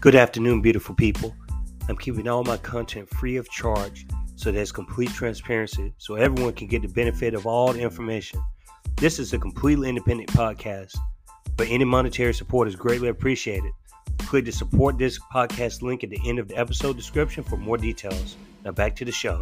Good afternoon, beautiful people. I'm keeping all my content free of charge so there's complete transparency so everyone can get the benefit of all the information. This is a completely independent podcast, but any monetary support is greatly appreciated. Click the support this podcast link at the end of the episode description for more details. Now back to the show.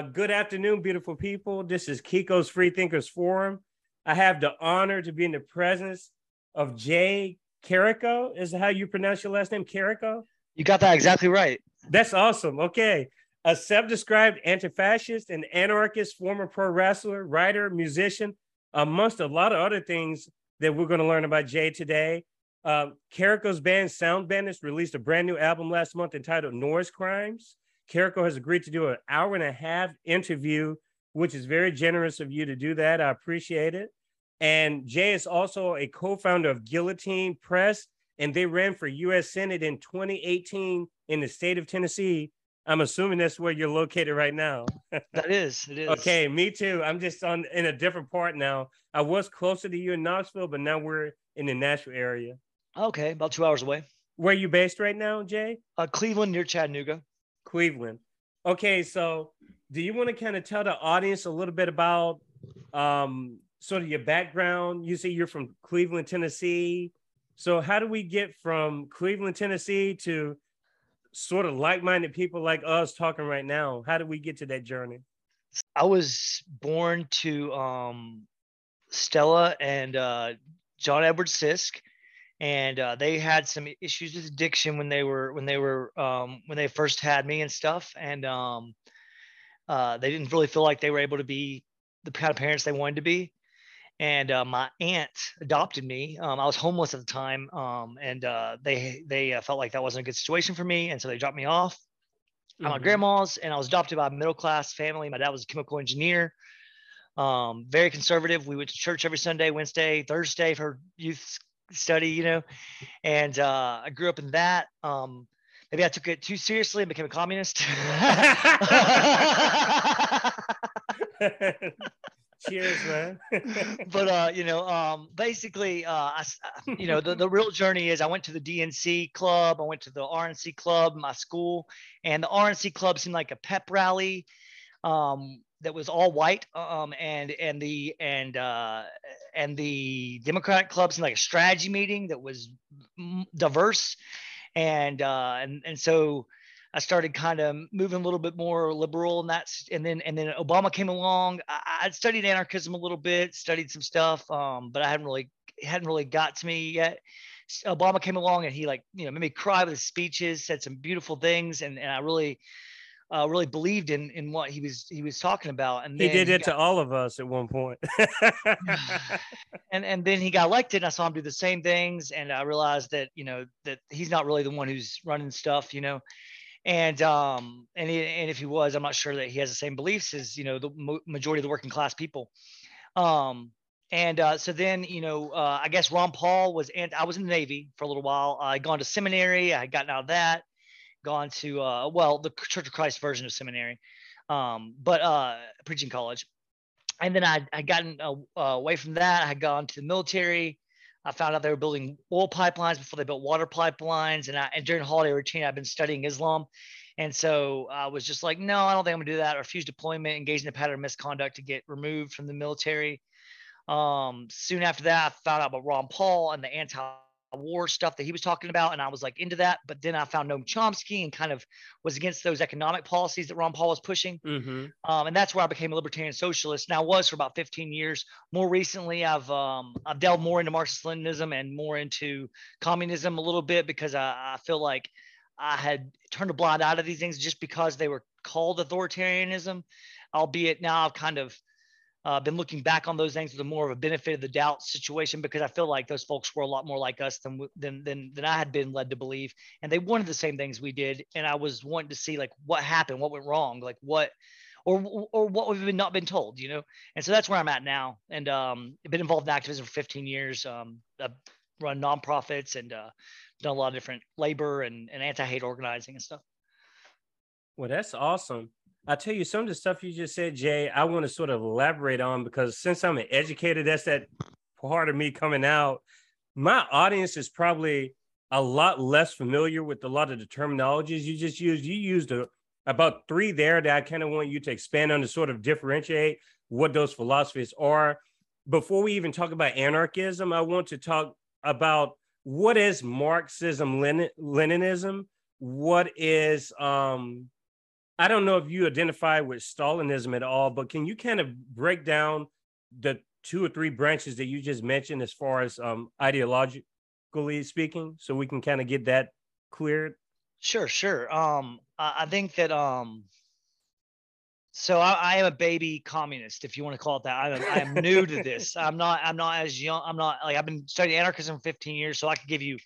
Uh, good afternoon, beautiful people. This is Kiko's Free Thinkers Forum. I have the honor to be in the presence of Jae Carico. Is how you pronounce your last name, Carico? You got that exactly right. That's awesome. Okay. A self described anti fascist and anarchist, former pro wrestler, writer, musician, amongst a lot of other things that we're going to learn about Jae today. Uh, Carico's band Sound Bandits released a brand new album last month entitled Noise Crimes. Carico has agreed to do an hour and a half interview, which is very generous of you to do that. I appreciate it. And Jae is also a co-founder of Guillotine Press, and they ran for U.S. Senate in 2018 in the state of Tennessee. I'm assuming that's where you're located right now. that is, it is. Okay, me too. I'm just on in a different part now. I was closer to you in Knoxville, but now we're in the Nashville area. Okay, about two hours away. Where are you based right now, Jae? Uh, Cleveland, near Chattanooga. Cleveland. Okay, so do you want to kind of tell the audience a little bit about um, sort of your background? You say you're from Cleveland, Tennessee. So how do we get from Cleveland, Tennessee to sort of like-minded people like us talking right now? How do we get to that journey? I was born to um, Stella and uh, John Edward Sisk and uh, they had some issues with addiction when they were when they were um, when they first had me and stuff and um, uh, they didn't really feel like they were able to be the kind of parents they wanted to be and uh, my aunt adopted me um, i was homeless at the time um, and uh, they they uh, felt like that wasn't a good situation for me and so they dropped me off mm-hmm. at my mm-hmm. grandma's and i was adopted by a middle class family my dad was a chemical engineer um, very conservative we went to church every sunday wednesday thursday for youth study, you know, and uh, I grew up in that. Um, maybe I took it too seriously and became a communist. Cheers, man. but uh, you know, um, basically, uh, I, you know, the, the real journey is I went to the DNC club, I went to the RNC club, my school, and the RNC club seemed like a pep rally. Um, that was all white um, and and the and uh, and the democratic clubs in like a strategy meeting that was diverse. And uh, and and so I started kind of moving a little bit more liberal and that's and then and then Obama came along. I, would studied anarchism a little bit studied some stuff um, but I hadn't really hadn't really got to me yet. Obama came along and he like you know made me cry with his speeches said some beautiful things and, and I really uh, really believed in in what he was he was talking about. And he did it got, to all of us at one point. and and then he got elected. And I saw him do the same things, and I realized that you know that he's not really the one who's running stuff. You know. And um and he, and if he was, I'm not sure that he has the same beliefs as you know the majority of the working class people. Um, and uh, so then, you know, uh, I guess Ron Paul was, and I was in the Navy for a little while. I had gone to seminary. I had gotten out of that gone to uh, well the Church of Christ version of seminary, um, but uh, preaching college, and then I I gotten uh, away from that. I had gone to the military. I found out they were building oil pipelines before they built water pipelines, and I and during holiday routine I've been studying Islam, and so I was just like, no, I don't think I'm gonna do that. Refuse deployment, engage in a pattern of misconduct to get removed from the military. Um, soon after that, I found out about Ron Paul and the anti war stuff that he was talking about, and I was like into that. But then I found Noam Chomsky and kind of was against those economic policies that Ron Paul was pushing, mm-hmm. um, and that's where I became a libertarian socialist. Now was for about 15 years. More recently, I've um, I've delved more into Marxist-Leninism and more into communism a little bit because I, I feel like I had turned a blind eye to these things just because they were called authoritarianism, albeit now I've kind of uh, been looking back on those things with a more of a benefit of the doubt situation because I feel like those folks were a lot more like us than than than, than I had been led to believe, and they wanted the same things we did, and I was wanting to see like what happened, what went wrong, like what. Or, or what we've been not been told, you know, and so that's where I'm at now. And um, I've been involved in activism for 15 years. Um, I've run nonprofits and uh, done a lot of different labor and, and anti-hate organizing and stuff. Well, that's awesome. I tell you, some of the stuff you just said, Jae, I want to sort of elaborate on because since I'm an educator, that's that part of me coming out. My audience is probably a lot less familiar with a lot of the terminologies you just used. You used a, about three there that I kind of want you to expand on to sort of differentiate what those philosophies are. Before we even talk about anarchism, I want to talk about what is Marxism, Lenin, Leninism, what is um, I don't know if you identify with Stalinism at all, but can you kind of break down the two or three branches that you just mentioned as far as um, ideologically speaking, so we can kind of get that cleared? Sure, sure. Um, I think that um, so I, I, am a baby communist, if you want to call it that. I am, I am new to this. I'm not. I'm not as young. I'm not like I've been studying anarchism 15 years, so I could give you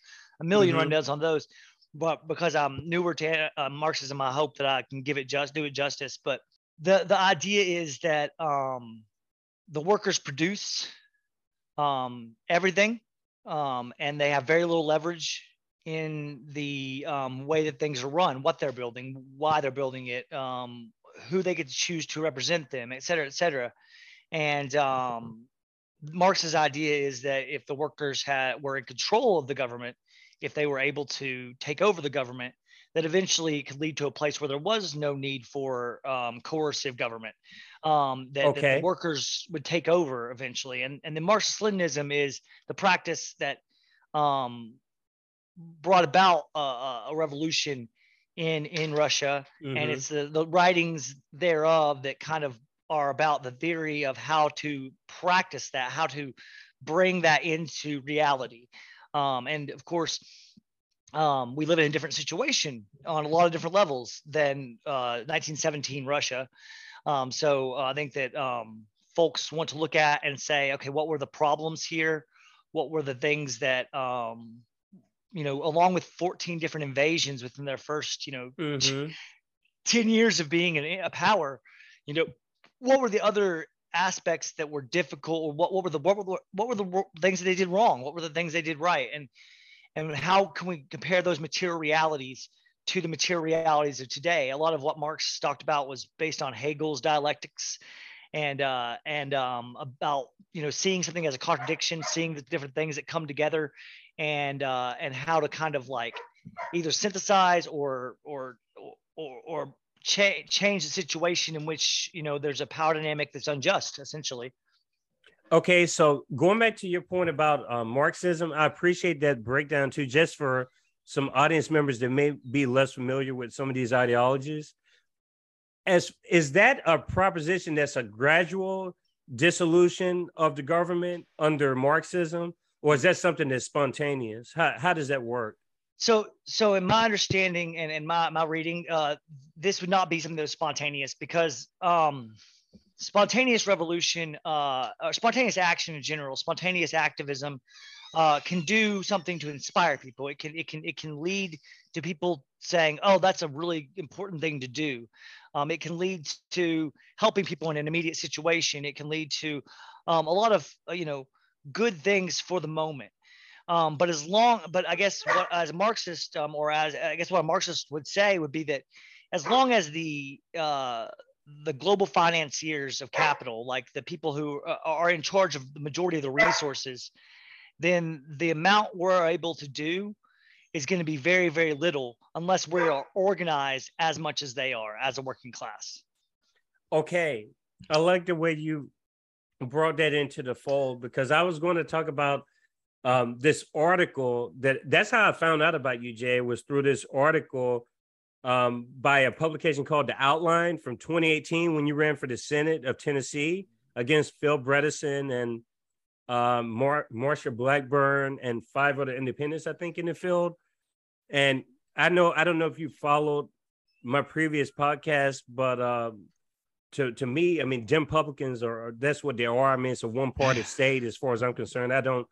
a 1000000 mm-hmm. rundowns on those but because I'm newer to uh, Marxism, I hope that I can give it just do it justice. But the the idea is that um, the workers produce um, everything, um, and they have very little leverage in the um, way that things are run, what they're building, why they're building it, um, who they get to choose to represent them, et cetera, et cetera. And um, Marx's idea is that if the workers had were in control of the government, if they were able to take over the government, that eventually could lead to a place where there was no need for um, coercive government. Um, that, okay. that, the workers would take over eventually. And and the Marxist Leninism is the practice that um, brought about a, a, revolution in in Russia, mm-hmm. and it's the, the writings thereof that kind of are about the theory of how to practice that, how to bring that into reality. Um, and of course, um, we live in a different situation on a lot of different levels than uh, 1917 Russia. Um, so uh, I think that um, folks want to look at and say, okay, what were the problems here? What were the things that, um, you know, along with 14 different invasions within their first, you know, mm-hmm. 10 years of being in a power, you know, what were the other aspects that were difficult or what, what were the what were the, what were the things that they did wrong? What were the things they did right? And and how can we compare those material realities to the material realities of today? A lot of what marx talked about was based on hegel's dialectics and uh, and um, about you know seeing something as a contradiction seeing the different things that come together and uh, and how to kind of like either synthesize or or or, or cha- change the situation in which you know there's a power dynamic that's unjust essentially. Okay so going back to your point about uh, marxism i appreciate that breakdown too just for some audience members that may be less familiar with some of these ideologies. As is that a proposition that's a gradual dissolution of the government under marxism or is that something that's spontaneous? How, how does that work so, so in my understanding and in my my reading, uh, this would not be something that was spontaneous because um, spontaneous revolution, uh, or spontaneous action in general, spontaneous activism, uh, can do something to inspire people. It can it can it can lead to people saying, "Oh, that's a really important thing to do." Um, it can lead to helping people in an immediate situation. It can lead to um, a lot of uh, you know good things for the moment. Um, but as long, but I guess what, as a Marxist, um, or as I guess what a Marxist would say would be that as long as the uh, the global financiers of capital, like the people who uh, are in charge of the majority of the resources, then the amount we're able to do is going to be very, very little unless we are organized as much as they are as a working class. Okay. I like the way you brought that into the fold because I was going to talk about um, this article that that's how I found out about you, Jae, was through this article um, by a publication called The Outline from 2018 when you ran for the Senate of Tennessee against Phil Bredesen and um, Mar- Marsha Blackburn and five other independents, I think, in the field. And I know I don't know if you followed my previous podcast, but um, to to me, I mean, Dem Republicans are that's what they are. I mean, it's a one party state as far as I'm concerned. I don't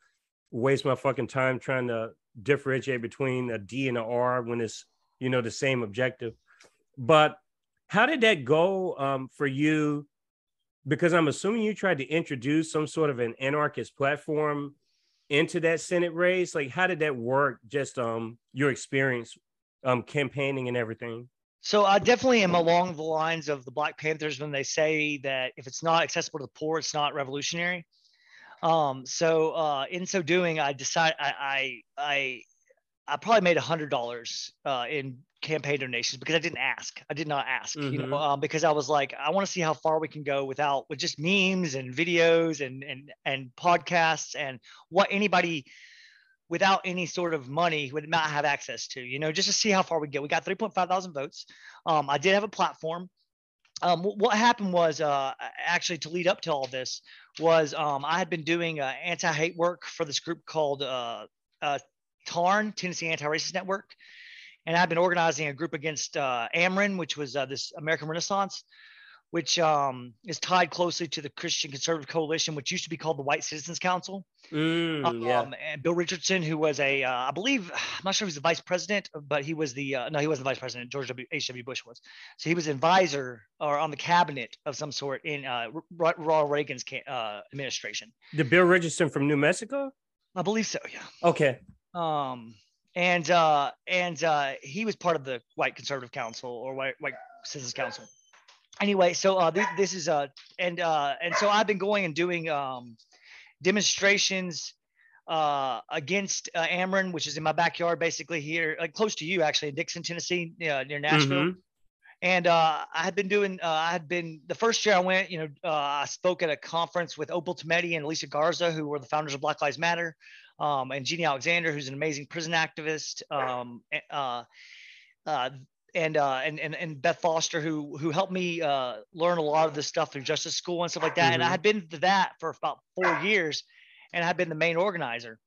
waste my fucking time trying to differentiate between a D and a R when it's you know the same objective. But how did that go um, for you? Because I'm assuming you tried to introduce some sort of an anarchist platform into that Senate race. Like, how did that work? Just um, your experience um, campaigning and everything. So I definitely am along the lines of the Black Panthers when they say that if it's not accessible to the poor, it's not revolutionary. Um, so uh, in so doing, I decided I I I, I probably made a hundred dollars uh, in campaign donations because I didn't ask. I did not ask, mm-hmm. you know, mm-hmm. um, because I was like, I want to see how far we can go without with just memes and videos and and and podcasts and what anybody without any sort of money would not have access to, you know, just to see how far we get. We got 3.5 thousand votes. Um, I did have a platform. Um, what happened was uh, actually to lead up to all this was um, I had been doing uh, anti-hate work for this group called uh, uh TARN, Tennessee Anti-Racist Network. And I've been organizing a group against uh, AMREN, which was uh, this American Renaissance, which um, is tied closely to the Christian Conservative Coalition, which used to be called the White Citizens Council. Mm, um, yeah. And Bill Richardson, who was a, uh, I believe, I'm not sure if he's the vice president, but he was the, uh, no, he wasn't the vice president. George W. H.W. Bush was. So he was advisor or on the cabinet of some sort in uh, Ronald Reagan's uh, administration. The Bill Richardson from New Mexico? I believe so, yeah. Okay. Um, and uh, and uh, he was part of the White Conservative Council or White White Citizens Council. Anyway, so uh, this, this is uh, and uh, and so I've been going and doing um, demonstrations uh, against uh, AMREN, which is in my backyard, basically here, like close to you, actually, in Dickson, Tennessee, uh, near Nashville. Mm-hmm. And uh, I had been doing, uh, I had been the first year I went, you know, uh, I spoke at a conference with Opal Tometi and Lisa Garza, who were the founders of Black Lives Matter um, and Jeannie Alexander, who's an amazing prison activist, um, uh, uh, and, uh, and and and Beth Foster, who who helped me uh, learn a lot of this stuff through Justice School and stuff like that. Mm-hmm. And I mm-hmm. had been to that for about four years, and I had been the main organizer.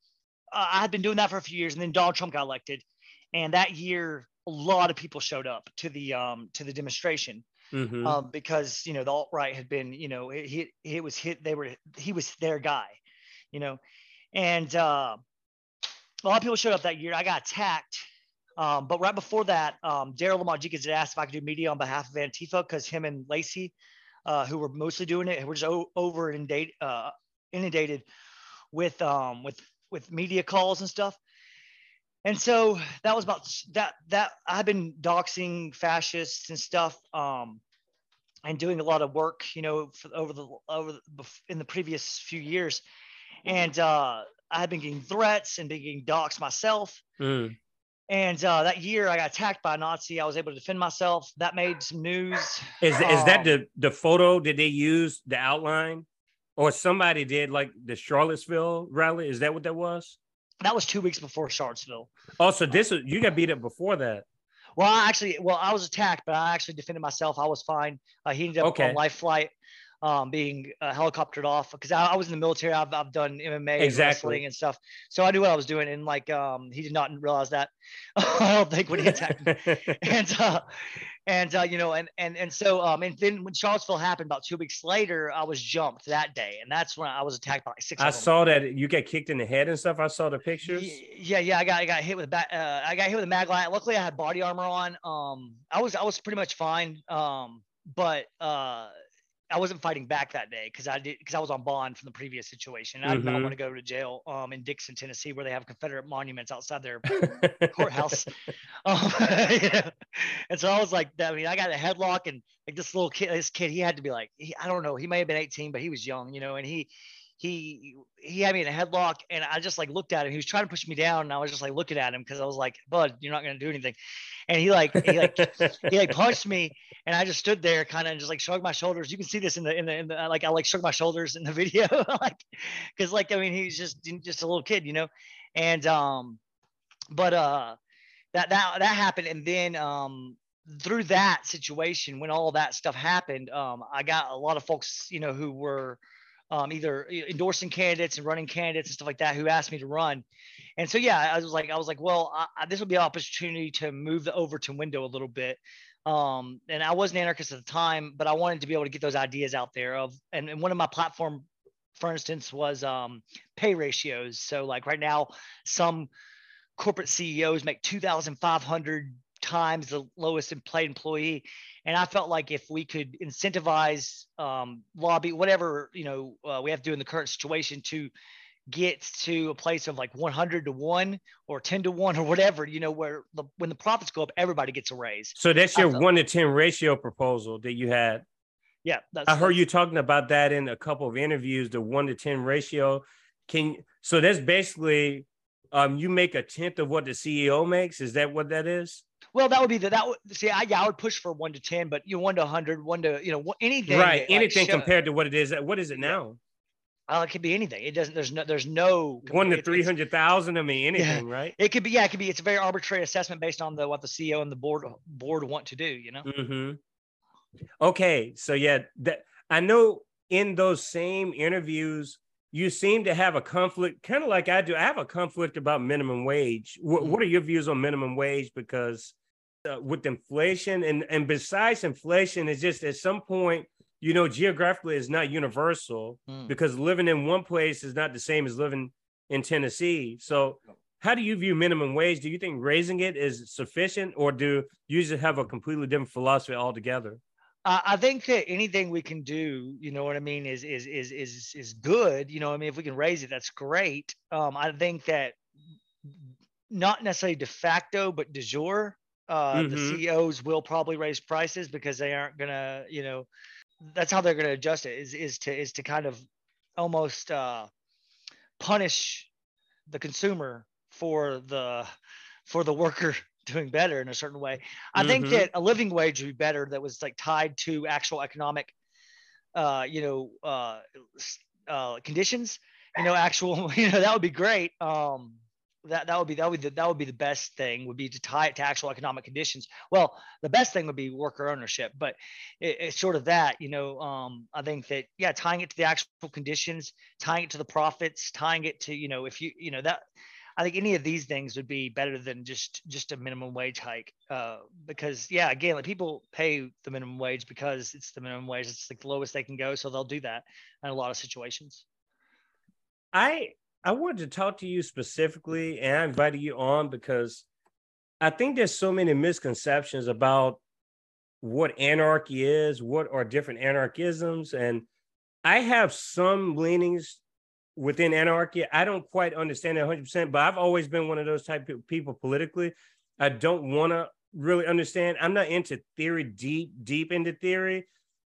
Uh, I had been doing that for a few years, and then Donald Trump got elected, and that year a lot of people showed up to the um, to the demonstration. Mm-hmm. Um, because you know the alt right had been you know he he was hit they were he was their guy, you know, and uh, a lot of people showed up that year. I got attacked. Um, but right before that, um, Daryl Lamont had asked if I could do media on behalf of Antifa because him and Lacey, uh, who were mostly doing it, were just o- over inundated, uh, inundated with um, with with media calls and stuff. And so that was about that. That I've been doxing fascists and stuff, um, and doing a lot of work, you know, over the over the, in the previous few years and uh, I had been getting threats and being doxxed myself. Mm. And uh, that year, I got attacked by a Nazi. I was able to defend myself. That made some news. Is um, is that um, the the photo? Did they use the outline, or somebody did like the Charlottesville rally? Is that what that was? That was two weeks before Charlottesville. Oh, so this was you got beat up before that. Well, I actually, well, I was attacked, but I actually defended myself. I was fine. Uh, he ended up okay. on life flight um, being uh, helicoptered off because I, I, was in the military. I've, I've done MMA exactly. and wrestling and stuff. So I knew what I was doing. And like, um, he did not realize that I don't think when he attacked me and, uh, and, uh, you know, and, and, and so, um, and then when Charlottesville happened about two weeks later, I was jumped that day. And that's when I was attacked by like six. I saw that you get kicked in the head and stuff. I saw the pictures. Yeah. Yeah. I got, I got hit with a bat. Uh, I got hit with a mag light. Luckily I had body armor on. Um, I was, I was pretty much fine. Um, but, uh, I wasn't fighting back that day because I did because I was on bond from the previous situation. I mm-hmm. didn't want to go to jail um, in Dickson, Tennessee, where they have Confederate monuments outside their courthouse. Um, yeah. And so I was like, I mean, I got a headlock, and like this little kid, this kid, he had to be like, he, I don't know, he may have been 18, but he was young, you know, and he he he had me in a headlock and I just like looked at him. He was trying to push me down and I was just like looking at him because I was like, Bud, you're not gonna do anything. And he like he like he like punched me and I just stood there kind of just like shrugged my shoulders. You can see this in the in the, in the like I like shrugged my shoulders in the video like because like I mean he's just just a little kid, you know. And um but uh that that that happened and then um through that situation when all that stuff happened um I got a lot of folks you know who were um, either endorsing candidates and running candidates and stuff like that who asked me to run. And so, yeah, I was like, I was like, well, I, this will be an opportunity to move the Overton window a little bit. Um, and I was an anarchist at the time, but I wanted to be able to get those ideas out there of, and, and one of my platform, for instance, was um, pay ratios. So like right now, some corporate CEOs make 2,500 times the lowest paid employee. And I felt like if we could incentivize um, lobby, whatever you know uh, we have to do in the current situation to get to a place of like 100 to 1 or 10 to 1 or whatever you know where the, when the profits go up everybody gets a raise. So that's your 1 to 10 ratio proposal that you had? Yeah i heard you talking about that in a couple of interviews the 1 to 10 ratio. Can so that's basically um you make a tenth of what the ceo makes? Is that what that is well, that would be the that would see. I yeah, I would push for one to ten, but you know, one to hundred, one to you know anything. Right, that, anything like, compared to what it is. What is it now? Oh, it could be anything. It doesn't. There's no. There's no. One to three hundred thousand. I mean, anything, yeah. right? It could be. Yeah, it could be. It's a very arbitrary assessment based on the what the CEO and the board board want to do. You know. Mm-hmm. Okay, so yeah, that I know in those same interviews, you seem to have a conflict, kind of like I do. I have a conflict about minimum wage. What, mm-hmm. what are your views on minimum wage? Because uh, with inflation and and besides inflation it's just at some point you know geographically it's not universal mm. because living in one place is not the same as living in tennessee so how do you view minimum wage do you think raising it is sufficient or do you just have a completely different philosophy altogether uh, I think that anything we can do, you know what I mean, is is is is is good. You know, I mean, if we can raise it, that's great. Um, I think that not necessarily de facto, but de jure, uh, mm-hmm. the CEOs will probably raise prices because they aren't gonna, you know, that's how they're gonna adjust it. Is is to is to kind of almost uh, punish the consumer for the for the worker doing better in a certain way. I mm-hmm. think that a living wage would be better that was like tied to actual economic, uh, you know, uh, uh, conditions. You know, actual, you know, that would be great. Um, that that would be that would be the, that would be the best thing would be to tie it to actual economic conditions. Well, the best thing would be worker ownership, but it, it's sort of that. You know, um, I think that yeah, tying it to the actual conditions, tying it to the profits, tying it to you know if you you know that. I think any of these things would be better than just just a minimum wage hike, uh, because yeah, again, like people pay the minimum wage because it's the minimum wage. It's like the lowest they can go, so they'll do that in a lot of situations. I I wanted to talk to you specifically, and I invited you on because I think there's so many misconceptions about what anarchy is, what are different anarchisms, and I have some leanings within anarchy. I don't quite understand it 100%, but I've always been one of those type of people politically. I don't want to really understand. I'm not into theory, deep, deep into theory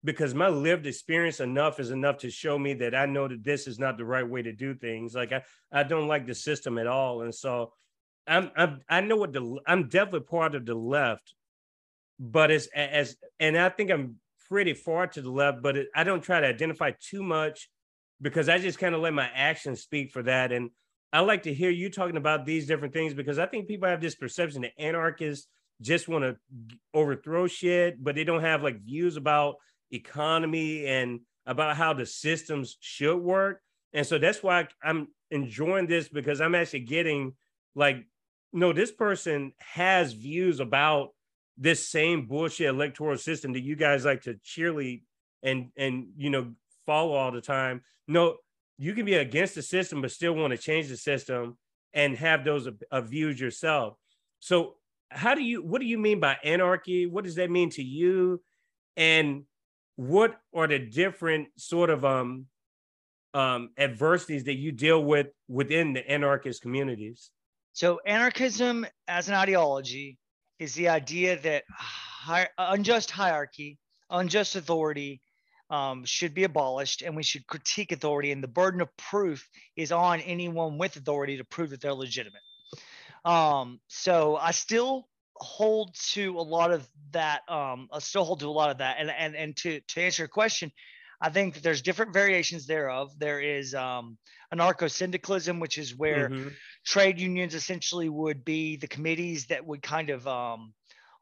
because my lived experience enough is enough to show me that I know that this is not the right way to do things. Like I, I don't like the system at all, and so I'm, I'm I know what the I'm definitely part of the left, but it's as and I think I'm pretty far to the left, but it, I don't try to identify too much because I just kind of let my actions speak for that. And I like to hear you talking about these different things because I think people have this perception that anarchists just want to overthrow shit, but they don't have like views about economy and about how the systems should work. And so that's why I'm enjoying this because I'm actually getting like, no, this person has views about this same bullshit electoral system that you guys like to cheerlead and and you know follow all the time. No, you can be against the system but still want to change the system and have those uh, views yourself. So how do you what do you mean by anarchy? What does that mean to you? And what are the different sort of um um adversities that you deal with within the anarchist communities? So anarchism as an ideology is the idea that hi- unjust hierarchy unjust authority um, should be abolished and we should critique authority and the burden of proof is on anyone with authority to prove that they're legitimate. Um, so i still hold to a lot of that. Um, I still hold to a lot of that. And and and to to answer your question, I think that there's different variations thereof. There is um, anarcho syndicalism, which is where mm-hmm. trade unions essentially would be the committees that would kind of um,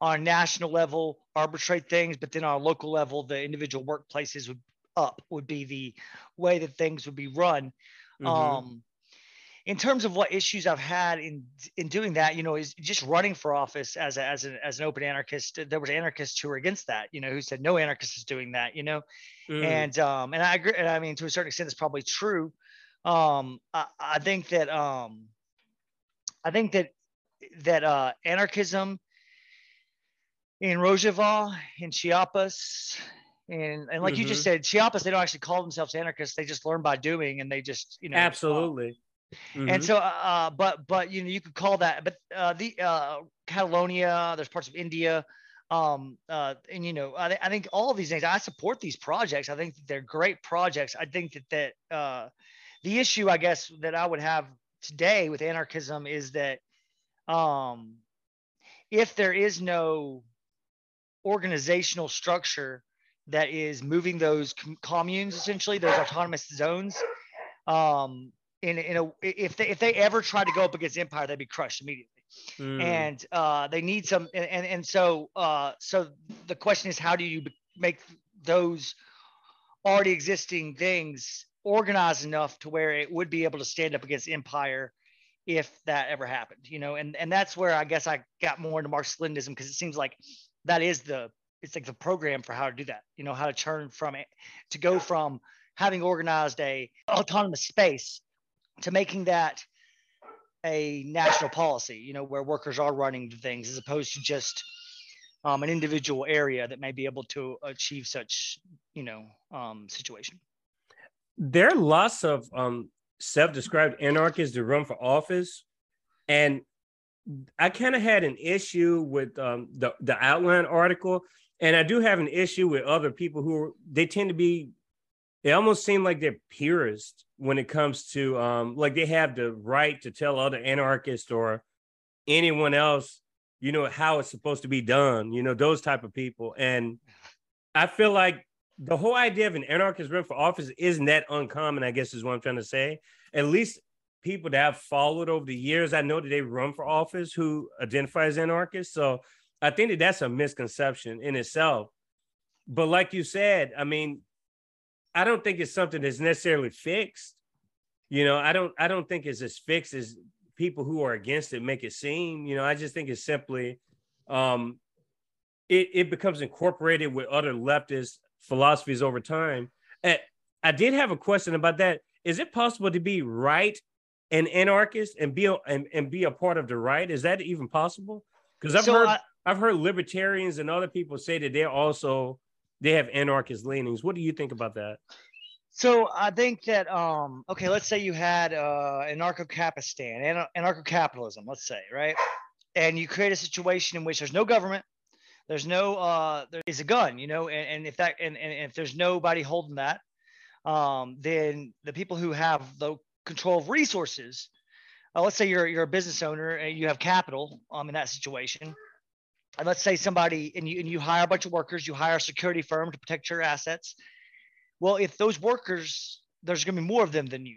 on a national level arbitrate things, but then on a local level, the individual workplaces would up would be the way that things would be run. Mm-hmm. Um, in terms of what issues I've had in in doing that, you know, is just running for office as a, as an as an open anarchist. There was anarchists who were against that, you know, who said no anarchist is doing that, you know, mm. and um and I agree. And I mean, to a certain extent, it's probably true. Um, I, I think that um, I think that that uh, anarchism in Rojava, in Chiapas, and and like mm-hmm. you just mm-hmm. said, Chiapas, they don't actually call themselves anarchists. They just learn by doing, and they just you know absolutely Mm-hmm. And so, uh, but but you know, you could call that. But uh, the uh, Catalonia, there's parts of India, um, uh, and you know, I, I think all of these things. I support these projects. I think they're great projects. I think that that uh, the issue, I guess, that I would have today with anarchism is that um, if there is no organizational structure that is moving those com- communes, essentially those autonomous zones, um, in in a if they if they ever try to go up against empire, they'd be crushed immediately. Mm. And uh, they need some, and and, and so uh, so the question is, how do you make those already existing things organized enough to where it would be able to stand up against empire if that ever happened, you know, and and that's where I guess I got more into Marxist Leninism because it seems like that is the it's like the program for how to do that, you know, how to turn from it to go from having organized a autonomous space to making that a national policy, you know, where workers are running things as opposed to just um, an individual area that may be able to achieve such, you know, um, situation. There are lots of um, self-described anarchists to run for office, and I kind of had an issue with um, the the outline article, and I do have an issue with other people who they tend to be. They almost seem like they're purists when it comes to um, like they have the right to tell other anarchists or anyone else, you know, how it's supposed to be done. You know, those type of people, and I feel like the whole idea of an anarchist run for office isn't that uncommon, I guess is what I'm trying to say. At least people that I've followed over the years, I know that they run for office who identify as anarchists. So I think that that's a misconception in itself. But like you said, I mean, I don't think it's something that's necessarily fixed. You know, I don't I don't think it's as fixed as people who are against it make it seem. You know, I just think it's simply um it, it becomes incorporated with other leftist philosophies over time. And I did have a question about that. Is it possible to be right and anarchist and be a, and, and be a part of the right? Is that even possible? Because I've so heard I, I've heard libertarians and other people say that they're also they have anarchist leanings. What do you think about that? So I think that um okay, let's say you had uh anarcho-capistan, anarcho-capitalism, let's say, right? And you create a situation in which there's no government, there's no uh there is a gun you know and, and if that and, and if there's nobody holding that um then the people who have the control of resources uh, let's say you're you're a business owner and you have capital um in that situation and let's say somebody and you and you hire a bunch of workers you hire a security firm to protect your assets well if those workers there's going to be more of them than you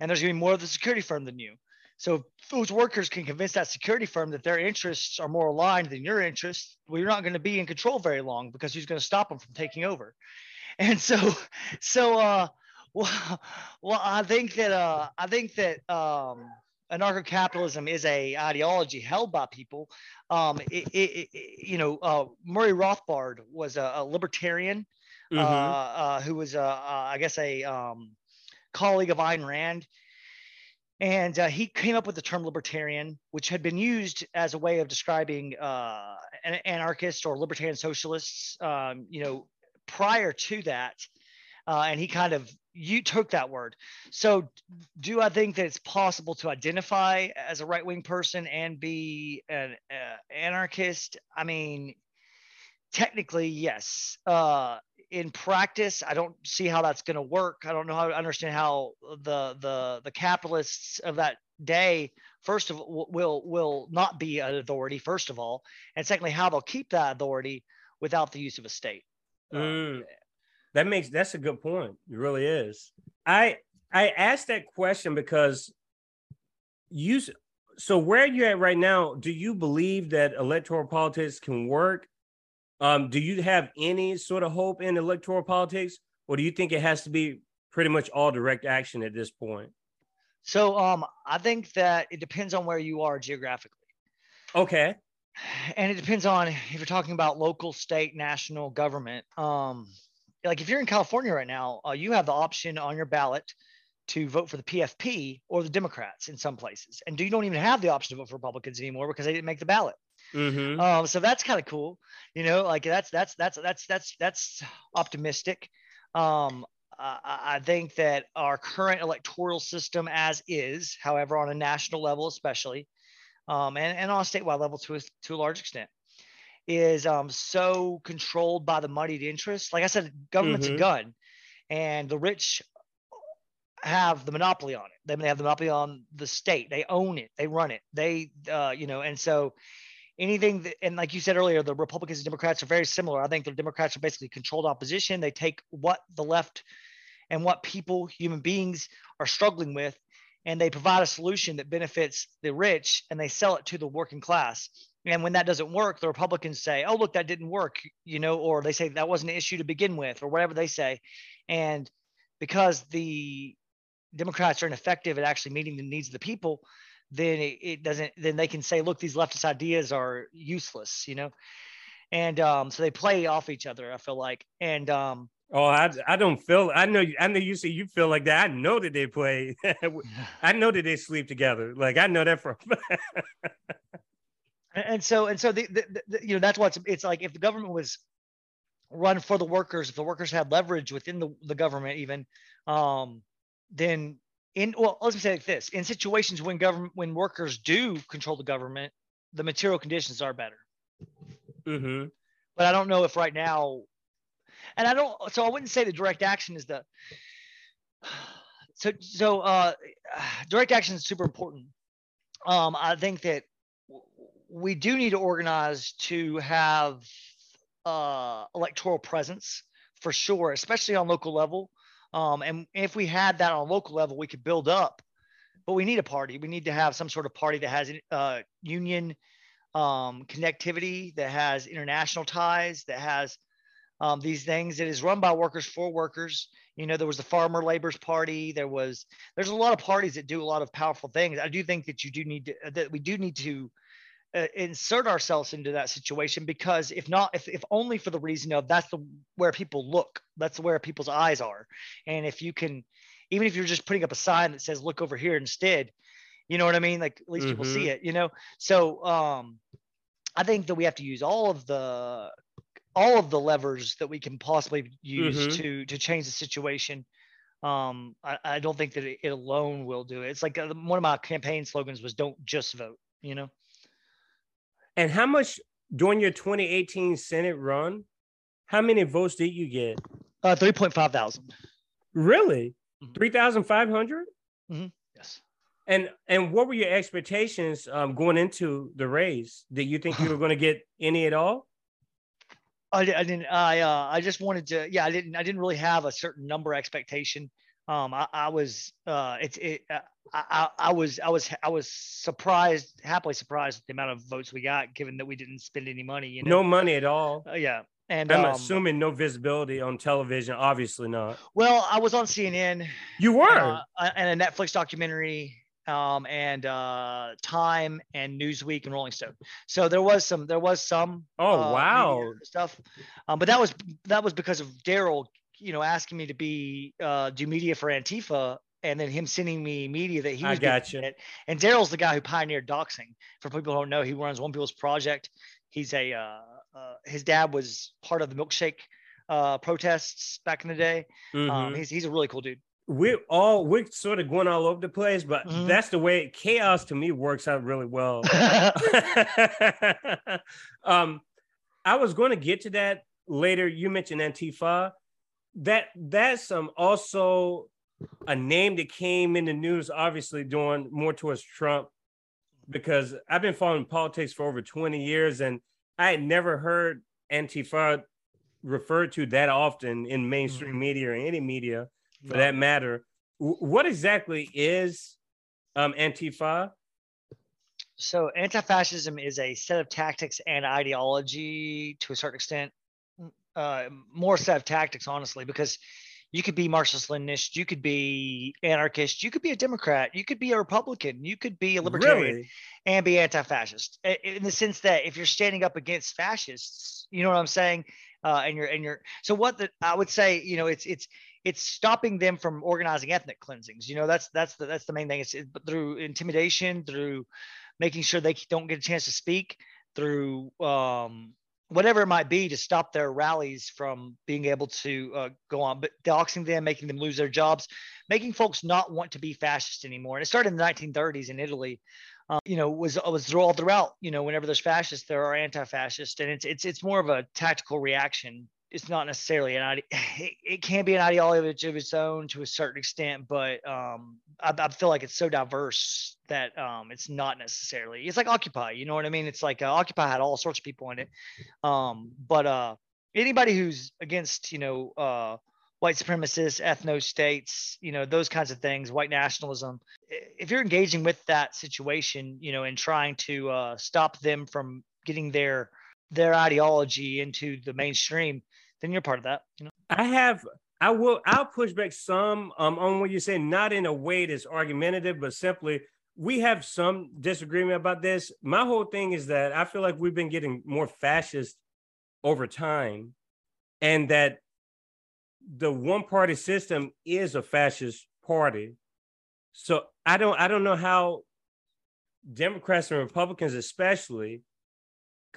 and there's going to be more of the security firm than you so those workers can convince that security firm that their interests are more aligned than your interests, well, you're not going to be in control very long because who's going to stop them from taking over? And so, so, uh, well, well, I think that, uh, I think that, um, anarcho-capitalism is a ideology held by people. Um, it, it, it, you know, uh, Murray Rothbard was a, a libertarian mm-hmm. uh, uh, who was, a, I guess, a um, colleague of Ayn Rand and uh, he came up with the term libertarian, which had been used as a way of describing uh, an anarchist or libertarian socialists, um, you know, prior to that. Uh, and he kind of you took that word. So, do I think that it's possible to identify as a right wing person and be an uh, anarchist? I mean, technically, yes. Uh, in practice, I don't see how that's going to work. I don't know how to understand how the the the capitalists of that day first of all will will not be an authority first of all, and secondly how they'll keep that authority without the use of a state. Mm, that makes that's a good point. It really is. I I asked that question because you so where are you at right now? Do you believe that electoral politics can work um, do you have any sort of hope in electoral politics, or do you think it has to be pretty much all direct action at this point? So um, I think that it depends on where you are geographically. Okay. And it depends on if you're talking about local, state, national government. Um, like if you're in California right now, uh, you have the option on your ballot to vote for the PFP or the Democrats in some places, and you don't even have the option to vote for Republicans anymore because they didn't make the ballot. Mm-hmm. Um, so that's kind of cool, you know. Like that's that's that's that's that's that's optimistic. Um, I think that our current electoral system, as is, however, on a national level, especially, um, and, and on a statewide level to a, to a large extent, is um, so controlled by the moneyed interests. Like I said, government's mm-hmm. a gun, and the rich have the monopoly on it. They have the monopoly on the state. They own it. They run it. They, uh, you know, and so anything that, and like you said earlier, the Republicans and Democrats are very similar. I think the Democrats are basically controlled opposition. They take what the left and what people, human beings, are struggling with, and they provide a solution that benefits the rich, and they sell it to the working class. And when that doesn't work, the Republicans say, "Oh, look, that didn't work," you know, or they say that wasn't an issue to begin with, or whatever they say. And because the Democrats are ineffective at actually meeting the needs of the people, then it, it, doesn't. Then they can say, "Look, these leftist ideas are useless," you know. And um, so they play off each other. I feel like, and um, Oh, I, I don't feel. I know. I know you say you feel like that. I know that they play. I know that they sleep together. Like I know that from. and so and so the, the, the, you know that's what's it's like if the government was run for the workers, if the workers had leverage within the, the government, even, um, then in well, let's say like this: in situations when government when workers do control the government, the material conditions are better. Mm-hmm. But I don't know if right now and I don't. So I wouldn't say the direct action is the. So so uh, direct action is super important. Um, I think that we do need to organize to have uh, electoral presence for sure, especially on local level. Um, and if we had that on local level, we could build up. But we need a party. We need to have some sort of party that has uh, union um, connectivity, that has international ties, that has um, these things. It is run by workers for workers. You know, there was the Farmer Labor's Party. There was there's a lot of parties that do a lot of powerful things. I do think that you do need to that we do need to uh, insert ourselves into that situation because if not, if, if only for the reason of that's the where people look, that's where people's eyes are, and if you can, even if you're just putting up a sign that says "Look over here" instead, you know what I mean? Like at least mm-hmm. people see mm-hmm. it, you know. So um, I think that we have to use all of the all of the levers that we can possibly use mm-hmm. to to change the situation. Um, I, I don't think that it, it, alone will do it. It's like uh, one of my campaign slogans was "Don't just vote," you know. And how much during your 2018 Senate run? How many votes did you get? Uh, three point five thousand. Really, mm-hmm. three thousand five hundred. Mm-hmm. Yes. And and what were your expectations um, going into the race? Did you think you were going to get any at all? I, I didn't. I uh, I just wanted to. Yeah, I didn't. I didn't really have a certain number expectation. Um, I, I was. Uh, it's. It. Uh, I, I was. I was. I was surprised, happily surprised at the amount of votes we got, given that we didn't spend any money. You know? No money at all. Uh, yeah. And I'm um, assuming no visibility on television. Obviously not. Well, I was on CNN. You were. Uh, and a Netflix documentary um, and uh, Time and Newsweek and Rolling Stone. So there was some there was some oh uh, wow stuff, um, but that was that was because of Daryl, you know, asking me to be uh, do media for Antifa. And then him sending me media that he was. I got you. And Daryl's the guy who pioneered doxing. For people who don't know, he runs One People's Project. He's a uh, uh, his dad was part of the milkshake uh, protests back in the day. Um, mm-hmm. Um, he's he's a really cool dude we're all we're sort of going all over the place, but mm-hmm. that's the way chaos to me works out really well. um, I was going to get to that later. You mentioned Antifa. That that's um also a name that came in the news, obviously doing more towards Trump, because I've been following politics for over 20 years and I had never heard Antifa referred to that often in mainstream mm-hmm. media or any media for no. that matter. what exactly is um, Antifa? So, anti fascism is a set of tactics and ideology to a certain extent, uh, more set of tactics, honestly, because you could be Marxist Leninist, you could be anarchist, you could be a Democrat, you could be a Republican, you could be a libertarian really? and be anti fascist. In the sense that if you're standing up against fascists, you know what I'm saying? Uh, and you're and you're so what the I would say, you know, it's it's it's stopping them from organizing ethnic cleansings. You know, that's that's the that's the main thing. It's it, through intimidation, through making sure they don't get a chance to speak, through um, whatever it might be to stop their rallies from being able to uh, go on, but doxing them, making them lose their jobs, making folks not want to be fascist anymore. And it started in the 1930s in Italy. Uh, you know, was was all throughout. You know, whenever there's fascists, there are anti-fascists, and it's it's it's more of a tactical reaction it's not necessarily an it, it can be an ideology of its own to a certain extent but um, I, I, feel like it's so diverse that um, it's not necessarily it's like occupy you know what i mean? It's like uh, occupy had all sorts of people in it. Um, but uh, anybody who's against you know uh, white supremacists ethno states you know those kinds of things white nationalism if you're engaging with that situation you know and trying to uh, stop them from getting their their ideology into the mainstream then you're part of that. You know, I have. I will. I'll push back some um, on what you're saying, not in a way that's argumentative, but simply we have some disagreement about this. My whole thing is that I feel like we've been getting more fascist over time, and that the one party system is a fascist party. So I don't. I don't know how Democrats and Republicans, especially,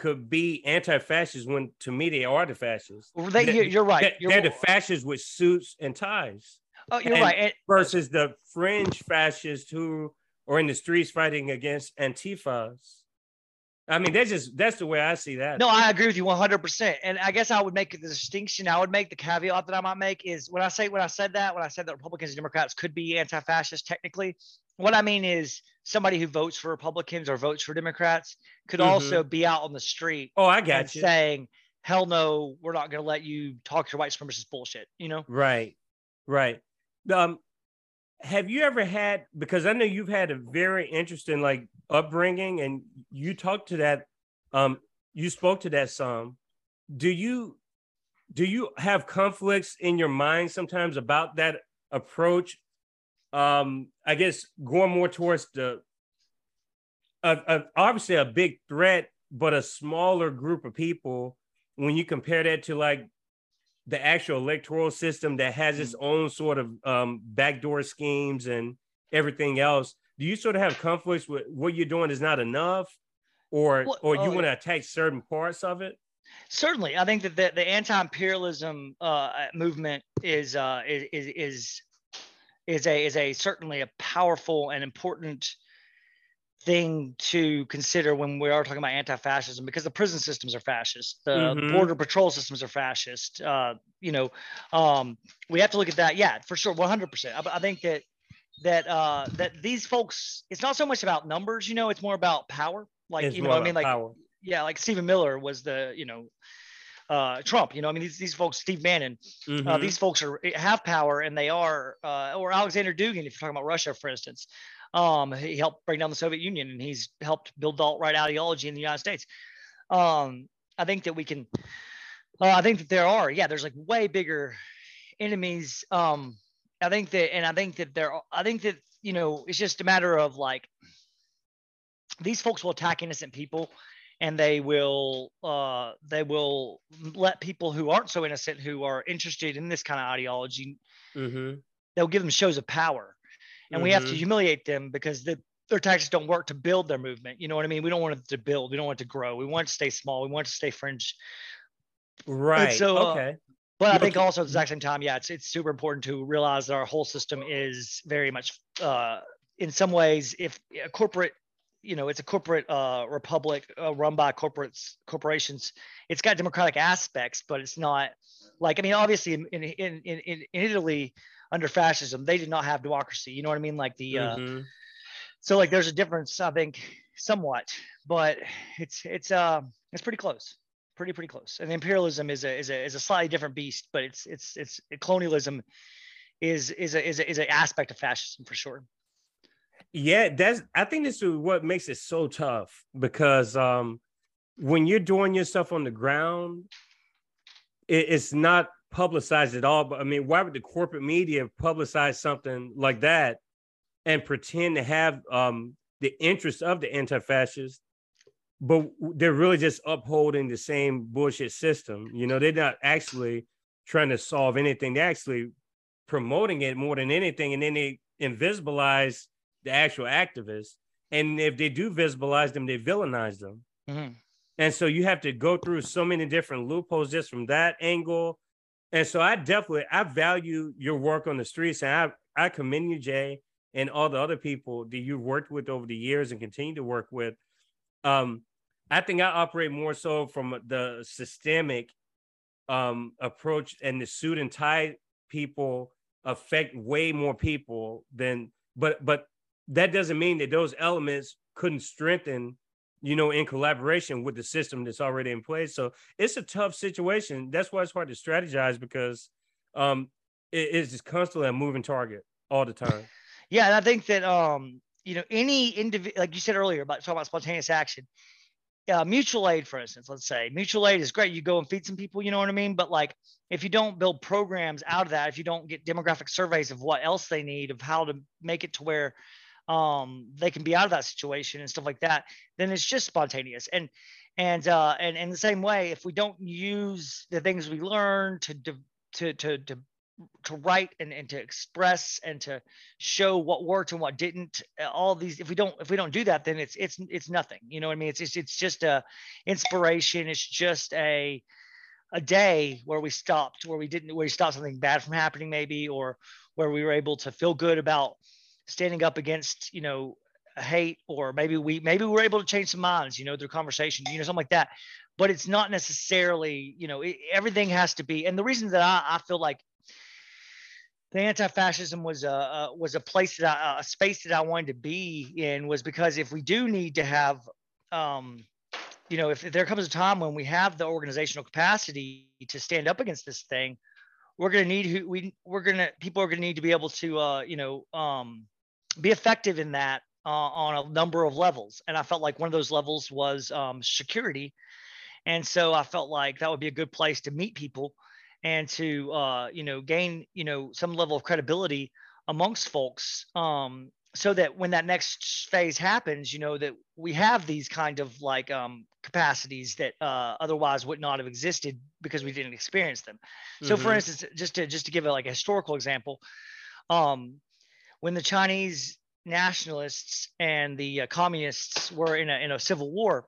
could be anti-fascists when to me they are the fascists. Well, they, you're right. You're they're the fascists with suits and ties. Oh, you're and right. And, versus the fringe fascists who are in the streets fighting against antifas. I mean, that's just that's the way I see that. No, I agree with you 100%. And I guess I would make the distinction. I would make the caveat that I might make is when I say when I said that when I said that Republicans and Democrats could be anti-fascist technically, what I mean is somebody who votes for Republicans or votes for Democrats could mm-hmm. also be out on the street. Oh, I got you. Saying, "Hell no, we're not going to let you talk your white supremacist bullshit." You know? Right, right. Um, have you ever had? Because I know you've had a very interesting like upbringing, and you talked to that. Um, you spoke to that some. Do you? Do you have conflicts in your mind sometimes about that approach um, I guess going more towards the uh, uh, obviously a big threat, but a smaller group of people. When you compare that to like the actual electoral system that has its mm-hmm. own sort of um, backdoor schemes and everything else, do you sort of have conflicts with what you're doing is not enough, or well, or you oh, want to attack certain parts of it? Certainly, I think that the, the anti-imperialism uh, movement is, uh, is is is a is a certainly a powerful and important thing to consider when we are talking about anti-fascism because the prison systems are fascist the mm-hmm. border patrol systems are fascist uh, you know um, we have to look at that yeah for sure 100% I, I think that that uh, that these folks it's not so much about numbers you know it's more about power like it's you know i mean like power. yeah like stephen miller was the you know uh, Trump. You know, I mean, these, these folks, Steve Bannon, uh, mm-hmm. uh, these folks are have power and they are, uh, or Alexander Dugin, if you're talking about Russia, for instance. Um, he helped bring down the Soviet Union and he's helped build the alt-right ideology in the United States. Um, I think that we can, uh, I think that there are, yeah, there's like way bigger enemies. Um, I think that, and I think that there, I think that, you know, it's just a matter of like, these folks will attack innocent people and they will uh, they will let people who aren't so innocent who are interested in this kind of ideology mm-hmm. they'll give them shows of power. And mm-hmm. we have to mm-hmm. humiliate them because the, their tactics don't work to build their movement. You know what i mean? We don't want it to build. We don't want it to grow. We want it to stay small. We want it to stay fringe. Right. and so uh, okay. uh, but I think also at the exact same time, yeah, it's it's super important to realize that our whole system is very much, uh, in some ways, if a corporate you know it's a corporate uh, republic uh, run by corporates corporations. It's got democratic aspects but it's not like i mean obviously in in in, in, italy under fascism they did not have democracy you know what i mean? Like the uh, mm-hmm. so like there's a difference i think somewhat but it's it's uh it's pretty close pretty pretty close. And imperialism is a is a is a slightly different beast but it's it's it's colonialism is is a is a, is an aspect of fascism for sure yeah, that's I think this is what makes it so tough because um when you're doing your stuff on the ground, it, it's not publicized at all. But I mean, why would the corporate media publicize something like that and pretend to have um the interest of the anti-fascists, but they're really just upholding the same bullshit system. You know, they're not actually trying to solve anything. They're actually promoting it more than anything, and then they invisibilize the actual activists. And if they do visibilize them, they villainize them. Mm-hmm. And so you have to go through so many different loopholes just from that angle. And so I definitely I value your work on the streets, and I I commend you, Jae, and all the other people that you've worked with over the years and continue to work with. Um, I think I operate more so from the systemic um, approach, and the suit and tie people affect way more people than. But but that doesn't mean that those elements couldn't strengthen you know, in collaboration with the system that's already in place. So it's a tough situation. That's why it's hard to strategize because um, it is just constantly a moving target all the time. Yeah, and I think that um, you know, any individual, like you said earlier about talking about spontaneous action, uh, mutual aid, for instance, let's say mutual aid is great. You go and feed some people, you know what I mean? But like, if you don't build programs out of that, if you don't get demographic surveys of what else they need, of how to make it to where um, they can be out of that situation and stuff like that, then it's just spontaneous. And and uh, and in the same way, if we don't use the things we learn to to to to to write and, and to express and to show what worked and what didn't all these if we don't if we don't do that then it's it's it's nothing. You know what i mean? It's it's, it's just a inspiration. It's just a a day where we stopped where we didn't where we stopped something bad from happening maybe or where we were able to feel good about standing up against you know hate or maybe we maybe we're able to change some minds you know through conversation you know something like that. But it's not necessarily you know it, everything has to be and the reason that I, I feel like the anti-fascism was a, was a place that I, a space that I wanted to be in was because if we do need to have um you know if, if there comes a time when we have the organizational capacity to stand up against this thing we're going to need who we we're going to people are going to need to be able to uh you know um be effective in that uh, on a number of levels. And I felt like one of those levels was um, security. And so I felt like that would be a good place to meet people and to, uh, you know, gain, you know, some level of credibility amongst folks um, so that when that next phase happens, you know, that we have these kind of like um, capacities that uh, otherwise would not have existed because we didn't experience them. So mm-hmm. for instance, just to, just to give a like a historical example, um, when the Chinese nationalists and the uh, communists were in a, in a civil war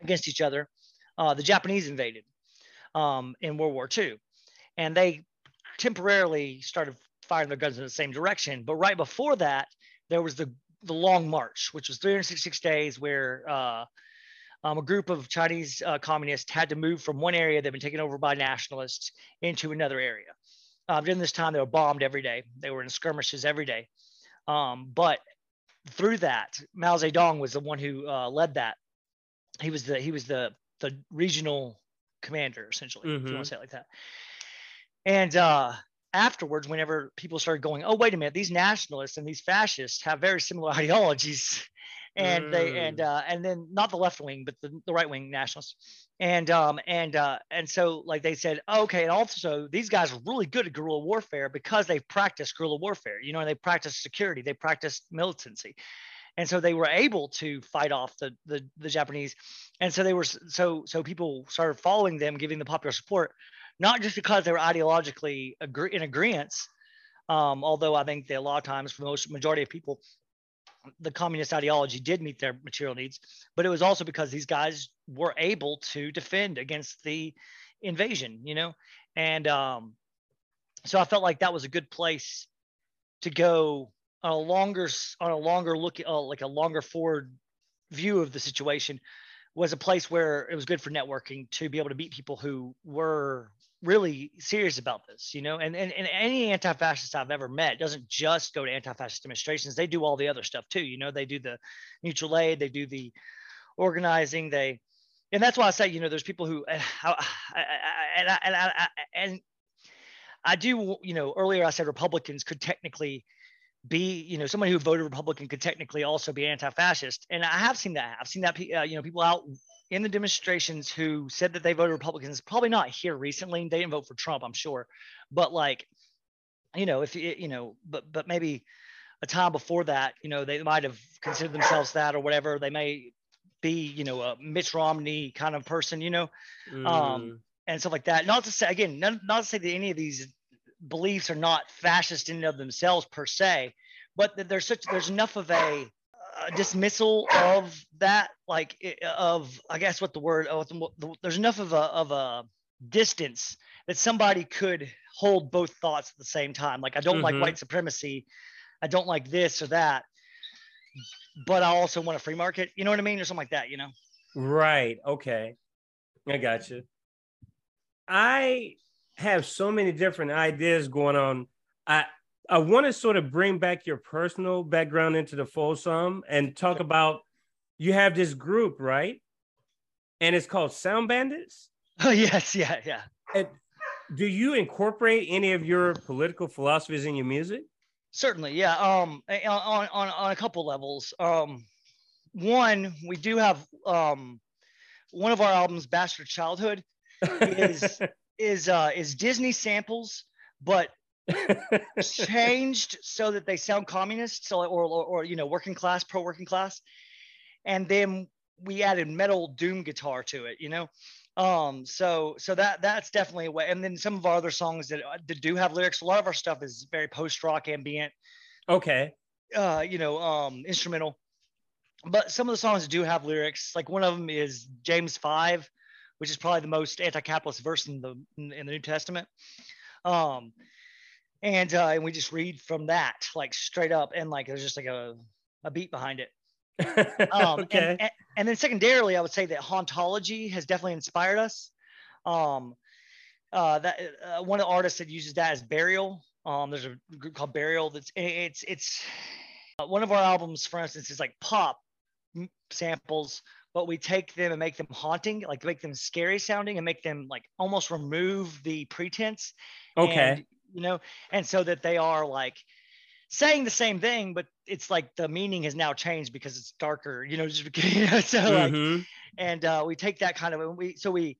against each other, uh, the Japanese invaded um, in World War II. And they temporarily started firing their guns in the same direction. But right before that, there was the, the Long March, which was 366 days where uh, um, a group of Chinese uh, communists had to move from one area that had been taken over by nationalists into another area. Um, during this time, they were bombed every day. They were in skirmishes every day. Um, but through that, Mao Zedong was the one who uh, led that. He was the he was the the regional commander, essentially, mm-hmm. if you want to say it like that. And uh, afterwards, whenever people started going, "Oh, wait a minute, these nationalists and these fascists have very similar ideologies," and mm. they and uh, and then not the left wing, but the, the right wing nationalists, and um and uh and so like they said okay and also these guys are really good at guerrilla warfare because they practiced guerrilla warfare you know and they practice security they practice militancy. And so they were able to fight off the, the the japanese. And so they were so so people started following them giving the popular support not just because they were ideologically agree, in agreement um, although i think that a lot of times for most majority of people the communist ideology did meet their material needs, but it was also because these guys were able to defend against the invasion, you know, and um, so I felt like that was a good place to go on a longer on a longer look, uh, like a longer forward view of the situation was a place where it was good for networking to be able to meet people who were really serious about this, you know, and, and, and any anti-fascist I've ever met doesn't just go to anti-fascist demonstrations. They do all the other stuff too. You know, they do the mutual aid, they do the organizing, they, and that's why I say, you know, there's people who, and I, and I, and I do, you know, earlier I said Republicans could technically be, you know, somebody who voted Republican could technically also be anti-fascist. And I have seen that. I've seen that, uh, you know, people out in the demonstrations who said that they voted Republicans, probably not here recently. They didn't vote for Trump, I'm sure, but like, you know, if you know, but but maybe a time before that, you know, they might have considered themselves that or whatever. They may be, you know, a Mitch Romney kind of person, you know, um, mm. um, and stuff like that. Not to say again, not, not to say that any of these beliefs are not fascist in and of themselves per se, but there's such there's enough of a a dismissal of that, like of I guess what the word oh, there's enough of a of a distance that somebody could hold both thoughts at the same time. Like I don't mm-hmm. like white supremacy, I don't like this or that, but I also want a free market. You know what I mean, or something like that. You know. Right. Okay. I got you. I have so many different ideas going on. I I want to sort of bring back your personal background into the full sum and talk about you have this group, right? And it's called Sound Bandits. Oh yes, yeah, yeah. And do you incorporate any of your political philosophies in your music? Certainly, yeah. Um, on on on a couple levels. Um, one, we do have um, one of our albums, Bastard Childhood, is is uh, is Disney samples, but changed so that they sound communist, so or, or or you know working class, pro working class, and then we added metal doom guitar to it. You know, um so so that that's definitely a way. And then some of our other songs that, uh, that do have lyrics a lot of our stuff is very post rock ambient. Okay. Uh you know um instrumental. But some of the songs do have lyrics. Like one of them is james 5 which is probably the most anti-capitalist verse in the in the new testament. Um and uh and we just read from that like straight up and like there's just like a a beat behind it um, okay. And, and, and, then secondarily, I would say that hauntology has definitely inspired us. Um, uh, that uh, one of the artists that uses that as burial. Um, there's a group called Burial. That's it's it's uh, one of our albums, for instance, is like pop samples, but we take them and make them haunting, like make them scary sounding, and make them like almost remove the pretense. Okay. And, you know, and so that they are like saying the same thing, but it's like the meaning has now changed because it's darker, you know, just because, you know, so mm-hmm. like, and uh, we take that kind of, we, so we,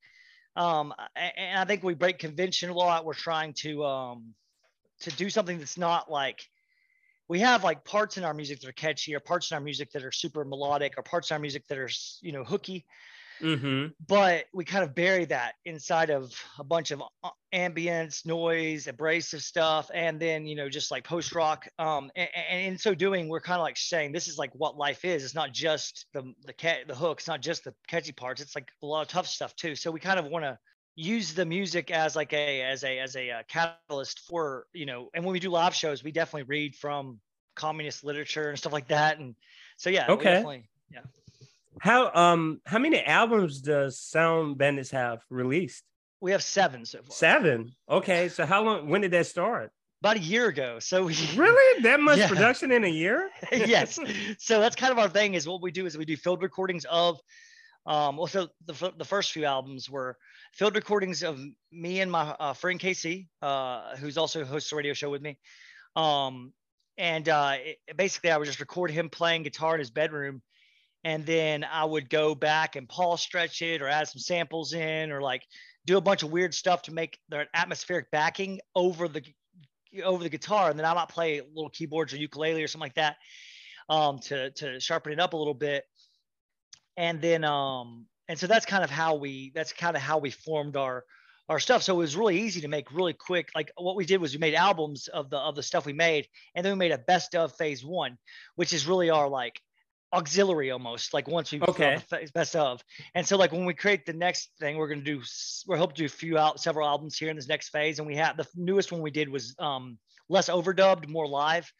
um, and I think we break convention a lot. We're trying to, um, to do something that's not like, we have like parts in our music that are catchy or parts in our music that are super melodic or parts in our music that are, you know, hooky. Mm-hmm. But we kind of bury that inside of a bunch of uh, ambience, noise, abrasive stuff, and then you know just like post rock. Um, and, and, in so doing, we're kind of like saying this is like what life is. It's not just the the cat the hook. It's not just the catchy parts. It's like a lot of tough stuff too. So we kind of want to use the music as like a as a as a uh, catalyst for you know. And when we do live shows, we definitely read from communist literature and stuff like that. And so yeah, okay, yeah. How um how many albums does Sound Bandits have released? We have seven so far. Seven. Okay, so how long? When did that start? About a year ago. So we really that much yeah. production in a year? yes. So that's kind of our thing. Is what we do is we do field recordings of. Um, well, so the, the first few albums were field recordings of me and my uh, friend Casey, uh, who's also hosts a radio show with me. Um, and uh, it, basically, I would just record him playing guitar in his bedroom and then I would go back and Paulstretch it or add some samples in or like do a bunch of weird stuff to make their atmospheric backing over the over the guitar, and then I might play little keyboards or ukulele or something like that um, to to sharpen it up a little bit, and then um, and so that's kind of how we that's kind of how we formed our our stuff. So it was really easy to make really quick. Like what we did was we made albums of the of the stuff we made, and then we made a best of phase one, which is really our like auxiliary almost like once we okay. best of. And so like when we create the next thing we're going to do we're hoping to do a few out several albums here in this next phase. And we have the newest one we did was um less overdubbed more live.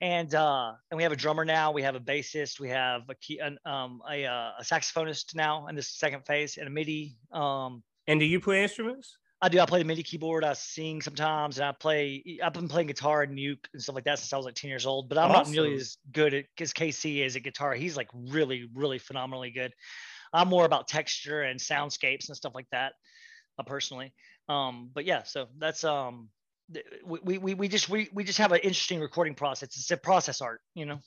And uh and we have a drummer now we have a bassist we have a key an, um a, uh, a saxophonist now in this second phase and a midi um and do you play instruments I do. I play the MIDI keyboard. I sing sometimes, and I play. I've been playing guitar and uke and stuff like that since I was like ten years old. But I'm awesome. not nearly as good at as KC is at guitar. He's like really, really phenomenally good. I'm more about texture and soundscapes and stuff like that, uh, personally. Um, but yeah, so that's um, we, we we just we we just have an interesting recording process. It's a process art, you know.